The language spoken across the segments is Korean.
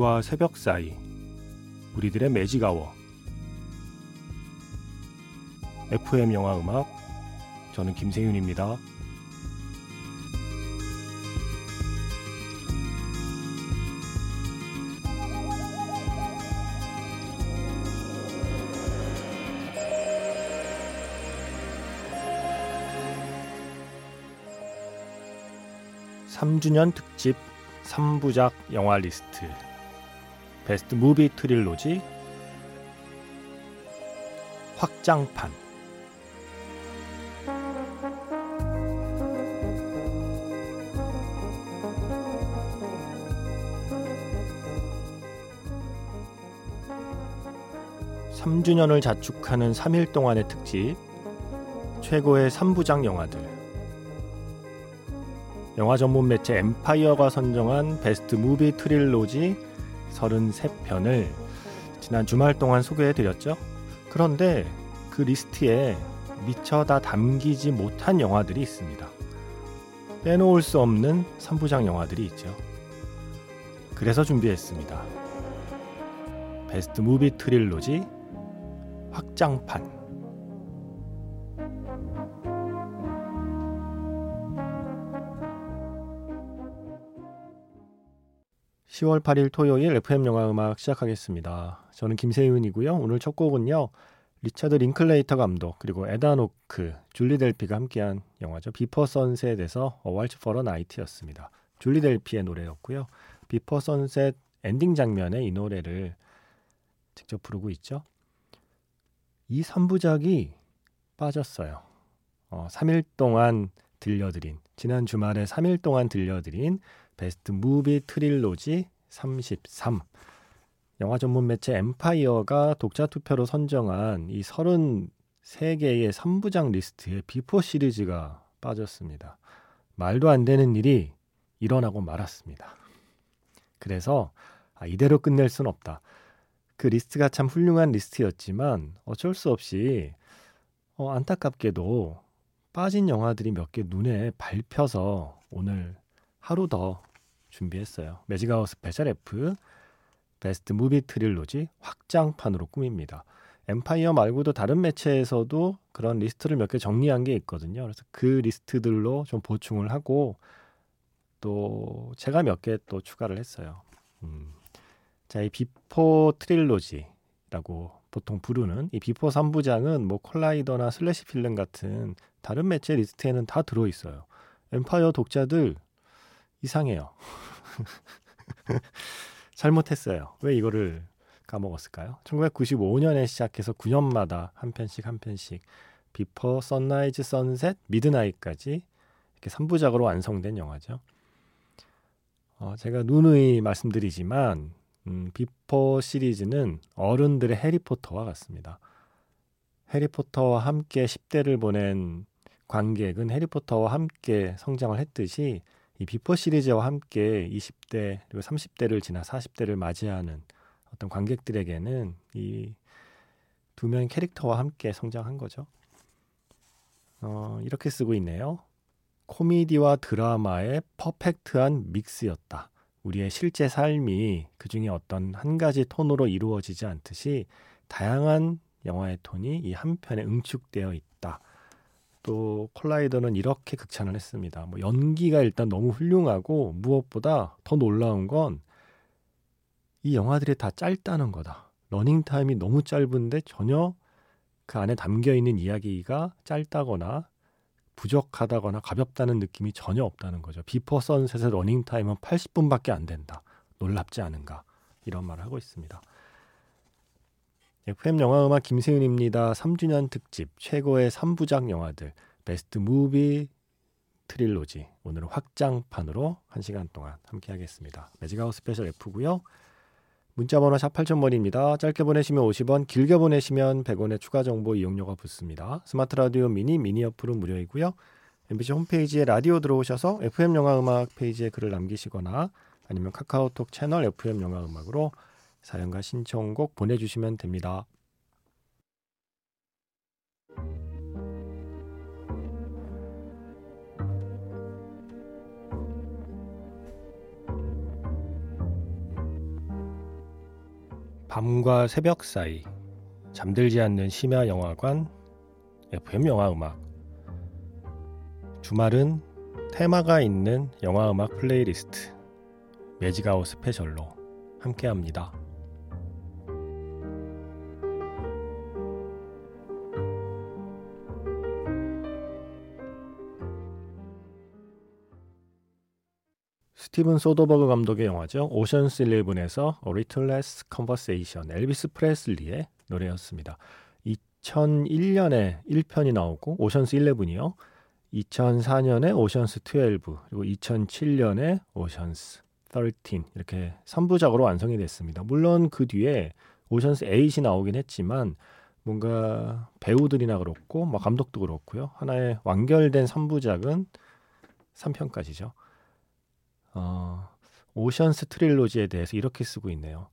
밤과 새벽 사이 우리들의 매직아워 FM 영화 음악 저는 김세윤입니다. 3주년 특집 3부작 영화 리스트 베스트 무비 트릴로지 확장판. 3주년을 자축하는 3일 동안의 특집 최고의 3부작 영화들. 영화 전문 매체 엠파이어가 선정한 Best Movie Trilogy 33편을 지난 주말 동안 소개해 드렸죠. 그런데 그 리스트에 미처 다 담기지 못한 영화들이 있습니다. 빼놓을 수 없는 3부작 영화들이 있죠. 그래서 준비했습니다. Best Movie Trilogy 확장판 10월 8일 토요일 FM 영화 음악 시작하겠습니다. 저는 김세윤이고요. 오늘 첫 곡은요. 리차드 링클레이터 감독 그리고 에단 호크, 줄리 델피가 함께한 영화죠. 비퍼 선셋에서 어왈츠 퍼러 나이트였습니다. 줄리 델피의 노래였고요. Before Sunset 엔딩 장면에 이 노래를 직접 부르고 있죠. 이 3부작이 빠졌어요. 어, 3일 동안 들려드린 지난 주말에 3일 동안 들려드린 Best Movie Trilogy 33 영화 전문 매체 엠파이어가 독자 투표로 선정한 이 33개의 3부작 리스트에 Before 시리즈가 빠졌습니다. 말도 안 되는 일이 일어나고 말았습니다. 그래서 아, 이대로 끝낼 순 없다. 그 리스트가 참 훌륭한 리스트였지만 어쩔 수 없이 어, 안타깝게도 빠진 영화들이 몇 개 눈에 밟혀서 오늘 하루 더 준비했어요. Special F Best Movie Trilogy 확장판으로 꾸밉니다. 엠파이어 말고도 다른 매체에서도 그런 리스트를 몇 개 정리한 게 있거든요. 그래서 그 리스트들로 좀 보충을 하고 또 제가 몇 개 또 추가를 했어요. 음. 자, 이 Before Trilogy라고 보통 부르는 이 Before 3부작은 뭐 콜라이더나 슬래시 필름 같은 다른 매체 리스트에는 다 들어 있어요. 엠파이어 독자들 이상해요. 잘못했어요. 왜 이거를 까먹었을까요? 1995년에 시작해서 9년마다 한 편씩 한 편씩 Before, Sunrise, Sunset, Midnight까지 이렇게 3부작으로 완성된 영화죠. 어, 제가 누누이 말씀드리지만 음, Before 시리즈는 어른들의 해리포터와 같습니다. 해리포터와 함께 10대를 보낸 관객은 해리포터와 함께 성장을 했듯이 이 Before 시리즈와 함께 20대 그리고 30대를 지나 40대를 맞이하는 어떤 관객들에게는 이 두 명의 캐릭터와 함께 성장한 거죠. 어, 이렇게 쓰고 있네요. 코미디와 드라마의 perfect한 mix였다. 우리의 실제 삶이 그 중에 어떤 한 가지 톤으로 이루어지지 않듯이 다양한 영화의 톤이 이 한 편에 응축되어 있다. 또 콜라이더는 이렇게 극찬을 했습니다. 뭐 연기가 일단 너무 훌륭하고 무엇보다 더 놀라운 건 이 영화들이 다 짧다는 거다. 러닝 타임이 너무 짧은데 전혀 그 안에 담겨 있는 이야기가 짧다거나 부족하다거나 가볍다는 느낌이 전혀 없다는 거죠. 비포 선셋의 러닝 타임은 80분밖에 안 된다. 놀랍지 않은가? 이런 말을 하고 있습니다. FM 영화 음악 김세윤입니다. 3주년 특집 최고의 3부작 영화들 best movie trilogy 오늘은 확장판으로 1시간 동안 함께 하겠습니다. Magic Hour special F고요. 문자번호 샵 8000번입니다. 짧게 보내시면 50원, 길게 보내시면 100원의 추가 정보 이용료가 붙습니다. 스마트 라디오 미니, 미니 어플은 무료이고요. MBC 홈페이지에 라디오 들어오셔서 FM 영화 음악 페이지에 글을 남기시거나 아니면 카카오톡 채널 FM 영화 음악으로 사연과 신청곡 보내주시면 됩니다. 밤과 새벽 사이 잠들지 않는 심야 영화관 FM 영화 음악 주말은 테마가 있는 영화 음악 playlist Magic Hour special로 함께합니다. 스티븐 소더버그 감독의 영화죠. 오션스 11에서 A Little Less Conversation, 엘비스 프레슬리의 노래였습니다. 2001년에 1편이 나오고 오션스 11이요. 2004년에 오션스 12 그리고 2007년에 오션스 13 이렇게 3부작으로 완성이 됐습니다. 물론 그 뒤에 오션스 8이 나오긴 했지만 뭔가 배우들이나 그렇고 뭐 감독도 그렇고요. 하나의 완결된 3부작은 3편까지죠. 어, 오션스 트릴로지에 대해서 이렇게 쓰고 있네요.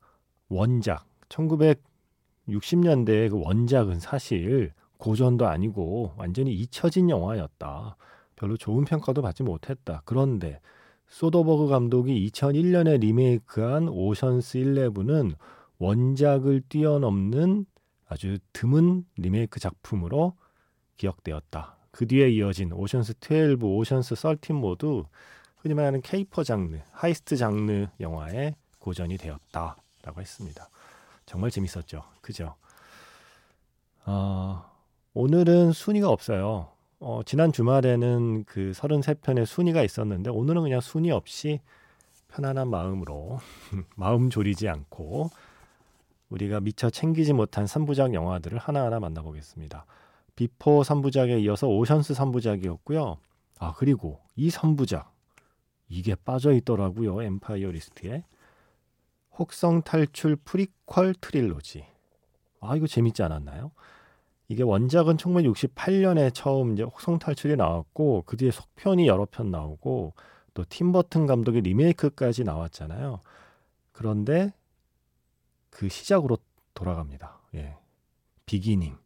원작 1960년대의 그 원작은 사실 고전도 아니고 완전히 잊혀진 영화였다. 별로 좋은 평가도 받지 못했다. 그런데 소더버그 감독이 2001년에 리메이크한 오션스 11은 원작을 뛰어넘는 아주 드문 리메이크 작품으로 기억되었다. 그 뒤에 이어진 오션스 12, 오션스 13 모두 흔히 말하는 caper 장르, heist 장르 영화의 고전이 되었다라고 했습니다. 정말 재밌었죠. 그죠? 어, 오늘은 순위가 없어요. 어, 지난 주말에는 그 33편의 순위가 있었는데 오늘은 그냥 순위 없이 편안한 마음으로 마음 졸이지 않고 우리가 미처 챙기지 못한 3부작 영화들을 하나하나 만나보겠습니다. 비포 3부작에 이어서 오션스 3부작이었고요. 아, 그리고 이 3부작 이게 빠져 있더라고요. 엠파이어 리스트에. 혹성 탈출 prequel trilogy. 아, 이거 재밌지 않았나요? 이게 원작은 1968년에 처음 이제 혹성 탈출이 나왔고 그 뒤에 속편이 여러 편 나오고 또 팀버튼 감독의 리메이크까지 나왔잖아요. 그런데 그 시작으로 돌아갑니다. 예. 비기닝.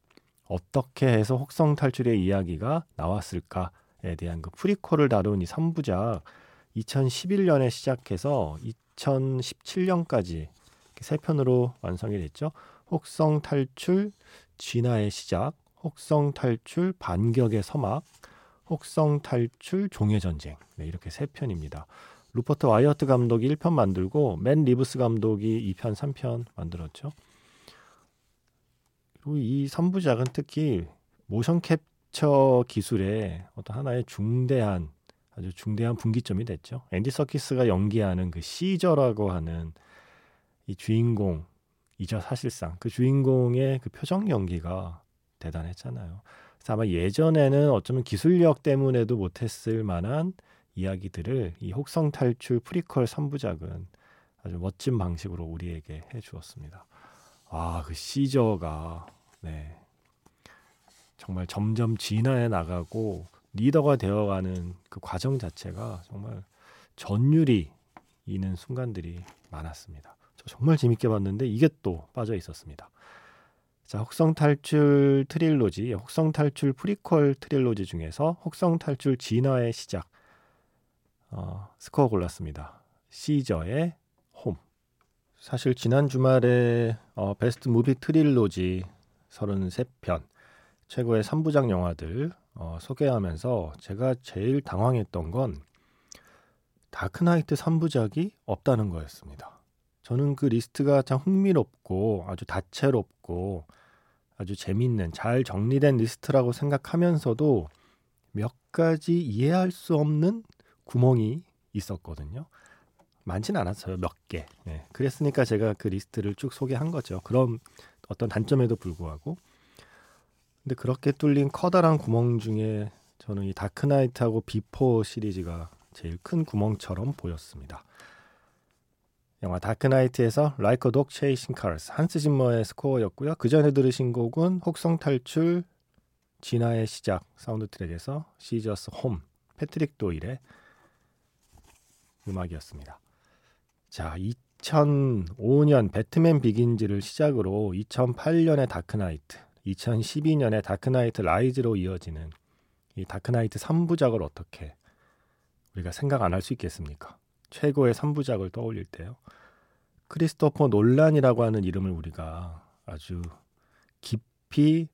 어떻게 해서 혹성 탈출의 이야기가 나왔을까에 대한 그 프리퀄을 다룬 이 3부작 2011년에 시작해서 2017년까지 세 편으로 완성이 됐죠. 혹성 탈출, 진화의 시작, 혹성 탈출, 반격의 서막, 혹성 탈출, 종의 전쟁. 네, 이렇게 세 편입니다. 루퍼트 와이어트 감독이 1편 만들고 맷 리브스 감독이 2편, 3편 만들었죠. 그리고 이 3부작은 특히 모션 캡처 기술의 어떤 하나의 중대한 아주 중대한 분기점이 됐죠. 앤디 서키스가 연기하는 그 시저라고 하는 이 주인공이죠 사실상 그 주인공의 그 표정 연기가 대단했잖아요. 그래서 아마 예전에는 어쩌면 기술력 때문에도 못했을 만한 이야기들을 이 혹성 탈출 프리퀄 3부작은 아주 멋진 방식으로 우리에게 해 주었습니다. 아, 그 시저가 네. 정말 점점 진화해 나가고 리더가 되어가는 그 과정 자체가 정말 전율이 있는 순간들이 많았습니다. 저 정말 재밌게 봤는데 이게 또 빠져 있었습니다. 자, 혹성 탈출 trilogy, 혹성 탈출 prequel trilogy 중에서 혹성 탈출 진화의 시작 어, 스코어 골랐습니다. Caesar's Home. 사실 지난 주말에 어, best movie trilogy 33편 최고의 3부작 영화들 어, 소개하면서 제가 제일 당황했던 건 다크나이트 3부작이 없다는 거였습니다. 저는 그 리스트가 참 흥미롭고 아주 다채롭고 아주 재밌는 잘 정리된 리스트라고 생각하면서도 몇 가지 이해할 수 없는 구멍이 있었거든요. 많진 않았어요. 몇 개. 네. 그랬으니까 제가 그 리스트를 쭉 소개한 거죠. 그럼 어떤 단점에도 불구하고 근데 그렇게 뚫린 커다란 구멍 중에 저는 이 다크나이트하고 비포 시리즈가 제일 큰 구멍처럼 보였습니다. 영화 다크나이트에서 Like a Dog Chasing Cars 한스 짐머의 스코어였고요. 그 전에 들으신 곡은 혹성 탈출 진화의 시작 사운드 트랙에서 Caesar's Home 패트릭 도일의 음악이었습니다. 자, 2005년 배트맨 비긴즈를 시작으로 2008년의 다크나이트 2012년에 다크나이트 라이즈로 이어지는 이 다크나이트 3부작을 어떻게 우리가 생각 안 할 수 있겠습니까? 최고의 3부작을 떠올릴 때요. 크리스토퍼 놀란이라고 하는 이름을 우리가 아주 깊이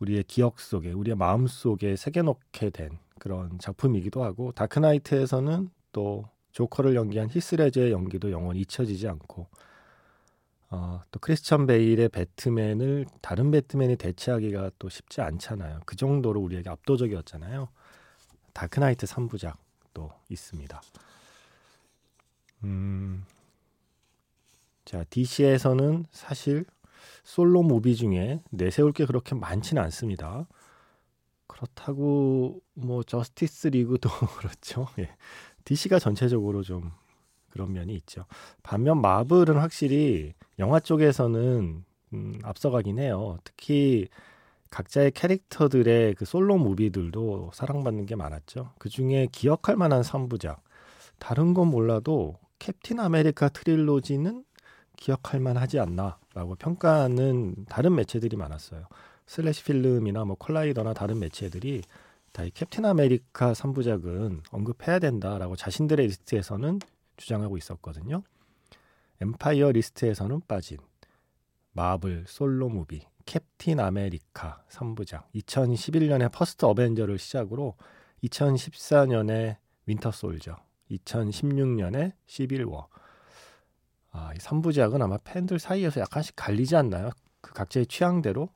우리의 기억 속에 우리의 마음 속에 새겨놓게 된 그런 작품이기도 하고 다크나이트에서는 또 조커를 연기한 히스레저의 연기도 영원히 잊혀지지 않고 어, 또 크리스천 베일의 배트맨을 다른 배트맨이 대체하기가 또 쉽지 않잖아요. 그 정도로 우리에게 압도적이었잖아요. 다크나이트 3부작도 있습니다. 음, 자 DC에서는 사실 솔로 무비 중에 내세울 게 그렇게 많지는 않습니다. 그렇다고 뭐 저스티스 리그도 그렇죠. 예. DC가 전체적으로 좀 그런 면이 있죠. 반면 마블은 확실히 영화 쪽에서는 음, 앞서가긴 해요. 특히 각자의 캐릭터들의 그 솔로 무비들도 사랑받는 게 많았죠. 그 중에 기억할 만한 3부작. 다른 건 몰라도 캡틴 아메리카 trilogy는 기억할 만하지 않나라고 평가하는 다른 매체들이 많았어요. 슬래시 필름이나 뭐 콜라이더나 다른 매체들이 다 이 캡틴 아메리카 3부작은 언급해야 된다라고 자신들의 리스트에서는 주장하고 있었거든요. 엠파이어 리스트에서는 빠진 마블 solo movie 캡틴 아메리카 3부작 2011년에 퍼스트 어벤져를 시작으로 2014년에 윈터 솔저 2016년에 시빌워 아, 이 3부작은 아마 팬들 사이에서 약간씩 갈리지 않나요? 그 각자의 취향대로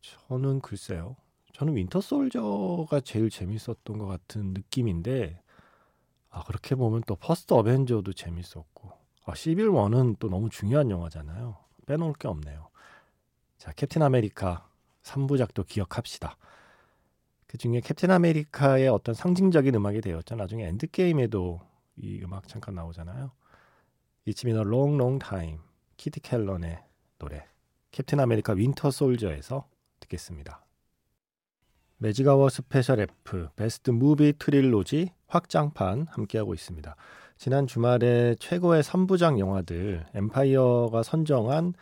저는 글쎄요. 저는 윈터 솔저가 제일 재밌었던 것 같은 느낌인데 아, 그렇게 보면 또 퍼스트 어벤져도 재밌었고 아, 시빌 워는 또 너무 중요한 영화잖아요. 빼놓을 게 없네요. 자, 캡틴 아메리카 3부작도 기억합시다. 그 중에 캡틴 아메리카의 어떤 상징적인 음악이 되었죠. 나중에 엔드게임에도 이 음악 잠깐 나오잖아요. It's been a long, long time. 키티 켈런의 노래. 캡틴 아메리카 윈터 솔저에서 듣겠습니다. 매직아워 스페셜 F best movie trilogy 확장판 함께하고 있습니다. 지난 주말에 최고의 3부작 영화들 엠파이어가 선정한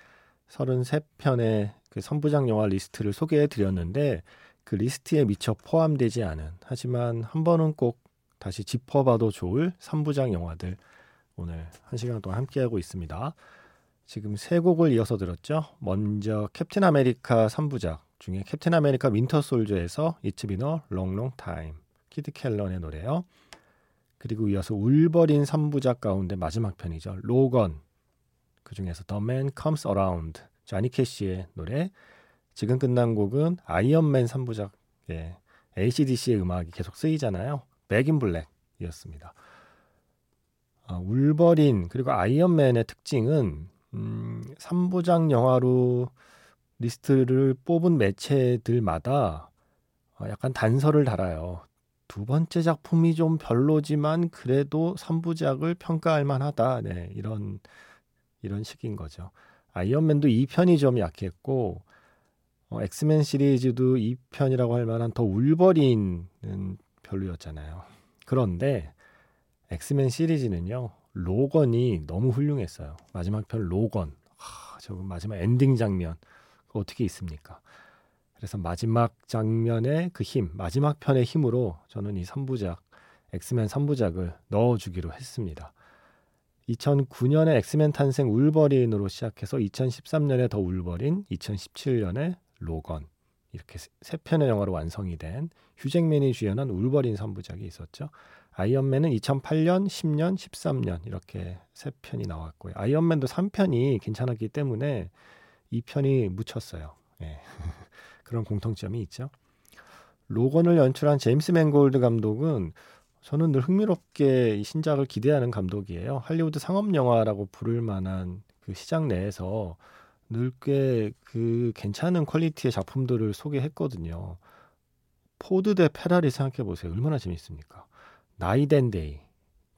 33편의 그 3부작 영화 리스트를 소개해 드렸는데 그 리스트에 미처 포함되지 않은 하지만 한 번은 꼭 다시 짚어봐도 좋을 3부작 영화들 오늘 한 시간 동안 함께하고 있습니다. 지금 세 곡을 이어서 들었죠. 먼저 캡틴 아메리카 3부작 중에 캡틴 아메리카 윈터 솔저에서 Long Long Time 키티 켈런의 노래요. 그리고 이어서 울버린 3부작 가운데 마지막 편이죠. 로건 그 중에서 The Man Comes Around 자니 캐시의 노래 지금 끝난 곡은 아이언맨 3부작 예, ACDC의 음악이 계속 쓰이잖아요. Back in Black이었습니다. 아, 울버린 그리고 아이언맨의 특징은 음, 3부작 영화로 리스트를 뽑은 매체들마다 어, 약간 단서를 달아요. 두 번째 작품이 좀 별로지만 그래도 3부작을 평가할 만하다. 네, 이런 이런 식인 거죠. 아이언맨도 2편이 좀 약했고 어, 엑스맨 시리즈도 2편이라고 할 만한 더 울버린은 별로였잖아요. 그런데 엑스맨 시리즈는요. 로건이 너무 훌륭했어요. 마지막 편 로건. 하, 저 마지막 엔딩 장면 어떻게 잊습니까? 그래서 마지막 장면의 그 힘, 마지막 편의 힘으로 저는 이 3부작, 엑스맨 3부작을 넣어주기로 했습니다. 2009년에 엑스맨 탄생 울버린으로 시작해서 2013년에 더 울버린, 2017년에 로건 이렇게 세 편의 영화로 완성이 된 휴잭맨이 주연한 울버린 3부작이 있었죠. 아이언맨은 2008년, 10년, 13년 이렇게 세 편이 나왔고요. 아이언맨도 3편이 괜찮았기 때문에 2편이 묻혔어요. 예. 그런 공통점이 있죠. 로건을 연출한 제임스 맨골드 감독은 저는 늘 흥미롭게 이 신작을 기대하는 감독이에요. 할리우드 상업 영화라고 부를 만한 그 시장 내에서 늘 꽤 그 괜찮은 quality의 작품들을 소개했거든요. 포드 대 페라리 생각해 보세요. 얼마나 재밌습니까? Knight and Day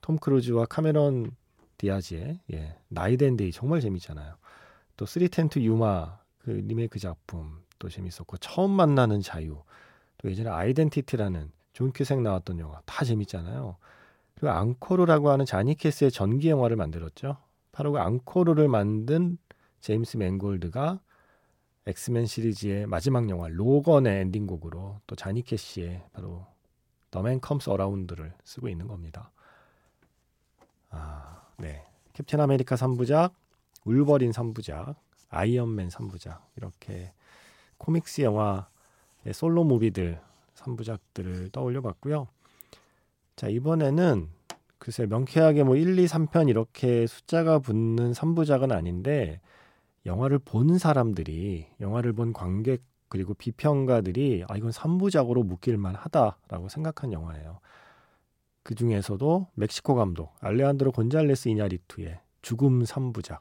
톰 크루즈와 카메론 디아즈의 예, Knight and Day 정말 재밌잖아요. 또 Three Ten to Yuma 그 리메이크 작품 또 재밌었고 처음 만나는 자유 또 예전에 아이덴티티라는 존 큐색 나왔던 영화 다 재밌잖아요. 그리고 앙코르라고 하는 자니 캐시의 전기 영화를 만들었죠. 바로 그 앙코르를 만든 제임스 맨골드가 엑스맨 시리즈의 마지막 영화 로건의 엔딩곡으로 또 자니 캐시의 바로 The Man Comes Around를 쓰고 있는 겁니다. 아, 네. 캡틴 아메리카 3부작, 울버린 3부작, 아이언맨 3부작 이렇게 코믹스 영화의 솔로 무비들 3부작들을 떠올려 봤고요. 자, 이번에는 글쎄 명쾌하게 뭐 1, 2, 3편 이렇게 숫자가 붙는 3부작은 아닌데 영화를 본 사람들이 영화를 본 관객 그리고 비평가들이 아 이건 3부작으로 묶일만 하다라고 생각한 영화예요. 그 중에서도 멕시코 감독 알레한드로 곤잘레스 이냐리투의 죽음 3부작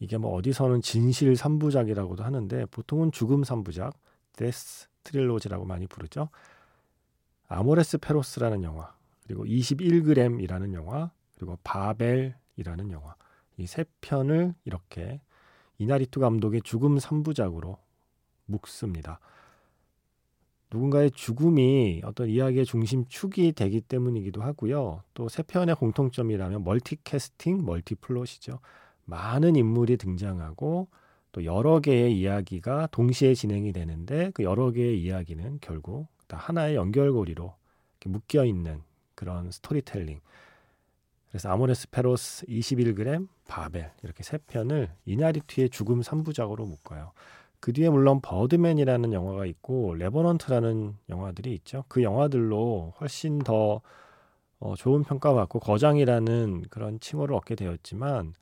이게 뭐 어디서는 진실 3부작이라고도 하는데 보통은 죽음 3부작 데스 트릴로지라고 많이 부르죠. 아모레스 페로스라는 영화 그리고 21g이라는 영화 그리고 바벨이라는 영화 이 세 편을 이렇게 이나리투 감독의 죽음 3부작으로 묶습니다. 누군가의 죽음이 어떤 이야기의 중심 축이 되기 때문이기도 하고요. 또 세 편의 공통점이라면 multi-casting, multi-plot이죠. 많은 인물이 등장하고 또 여러 개의 이야기가 동시에 진행이 되는데 그 여러 개의 이야기는 결국 다 하나의 연결고리로 묶여 있는 그런 스토리텔링. 그래서 아모레스 페로스 21g, 바벨 이렇게 세 편을 이나리투의 죽음 3부작으로 묶어요. 그 뒤에 물론 버드맨이라는 영화가 있고 레버넌트라는 영화들이 있죠. 그 영화들로 훨씬 더 어, 좋은 평가받고 거장이라는 그런 칭호를 얻게 되었지만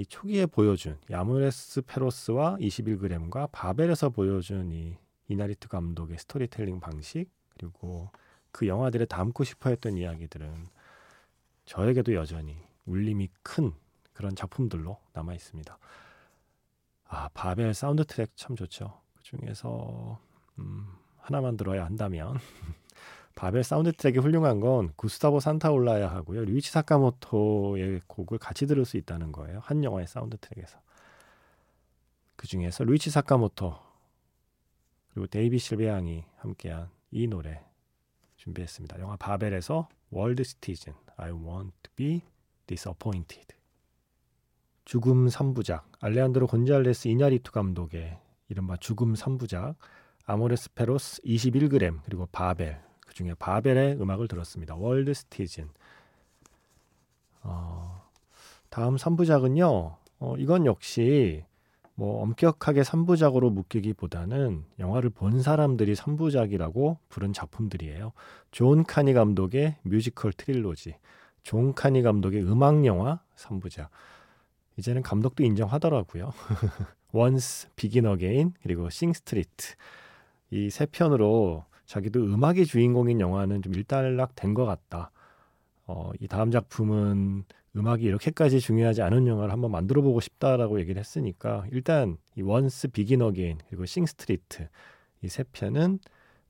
이 초기에 보여준 아모레스 페로스와 21g과 바벨에서 보여준 이 이나리투 감독의 스토리텔링 방식 그리고 그 영화들에 담고 싶어 했던 이야기들은 저에게도 여전히 울림이 큰 그런 작품들로 남아 있습니다. 아, 바벨 사운드 트랙 참 좋죠. 그 중에서 음, 하나만 들어야 한다면 바벨 사운드 트랙이 훌륭한 건 구스타보 산타올라야하고요. 류이치 사카모토의 곡을 같이 들을 수 있다는 거예요. 한 영화의 사운드 트랙에서. 그 중에서 류이치 사카모토 그리고 데이비드 실비앙이 함께한 이 노래 준비했습니다. 영화 바벨에서 World Citizen I won't be disappointed. 죽음 3부작 알레한드로 곤잘레스 이냐리투 감독의 이른바 죽음 3부작 아모레스 페로스 21g 그리고 바벨 그 중에 바벨의 음악을 들었습니다. World Citizen 어, 다음 3부작은요. 어, 이건 역시 뭐 엄격하게 3부작으로 묶이기보다는 영화를 본 사람들이 3부작이라고 부른 작품들이에요. 존 카니 감독의 뮤지컬 trilogy, 존 카니 감독의 음악 영화 3부작. 이제는 감독도 인정하더라고요. 원스, 비긴 어게인, 그리고 싱 스트리트. 이 세 편으로 자기도 음악이 주인공인 영화는 좀 일단락 된 것 같다. 어, 이 다음 작품은 음악이 이렇게까지 중요하지 않은 영화를 한번 만들어 보고 싶다라고 얘기를 했으니까 일단 이 원스 비긴 어게인 그리고 싱 스트리트 이 세 편은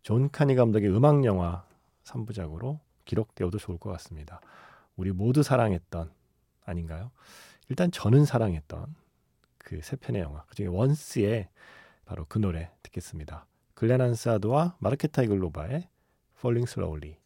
존 카니 감독의 음악 영화 3부작으로 기록되어도 좋을 것 같습니다. 우리 모두 사랑했던 아닌가요? 일단 저는 사랑했던 그 세 편의 영화 그중에 원스의 바로 그 노래 듣겠습니다. 글렌 안사드와 마르케타 이글로바의 Falling Slowly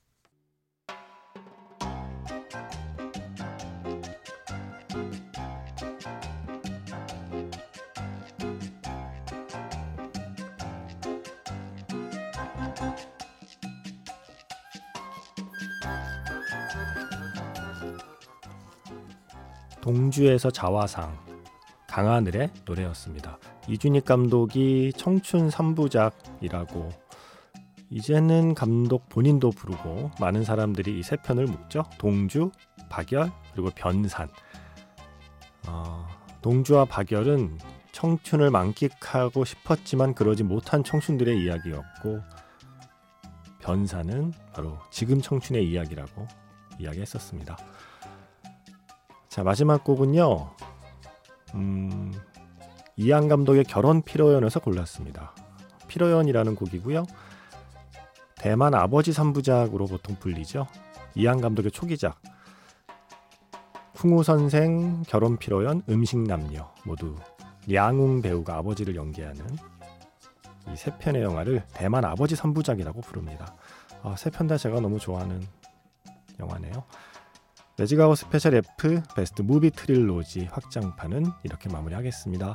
동주에서 자화상 강하늘의 노래였습니다. 이준익 감독이 청춘 3부작이라고 이제는 감독 본인도 부르고 많은 사람들이 이 세 편을 묻죠. 동주, 박열 그리고 변산. 어, 동주와 박열은 청춘을 만끽하고 싶었지만 그러지 못한 청춘들의 이야기였고 변산은 바로 지금 청춘의 이야기라고 이야기했었습니다. 자, 마지막 곡은요. 음, 이한 감독의 결혼 피로연에서 골랐습니다. 피로연이라는 곡이고요. 대만 아버지 3부작으로 보통 불리죠. 이한 감독의 초기작. 풍우 선생, 결혼 피로연, 음식 남녀 모두 양웅 배우가 아버지를 연기하는 이 세 편의 영화를 대만 아버지 3부작이라고 부릅니다. 아, 세편 다 제가 너무 좋아하는 영화네요. 레지가우 스페셜 F best movie trilogy 확장판은 이렇게 마무리하겠습니다.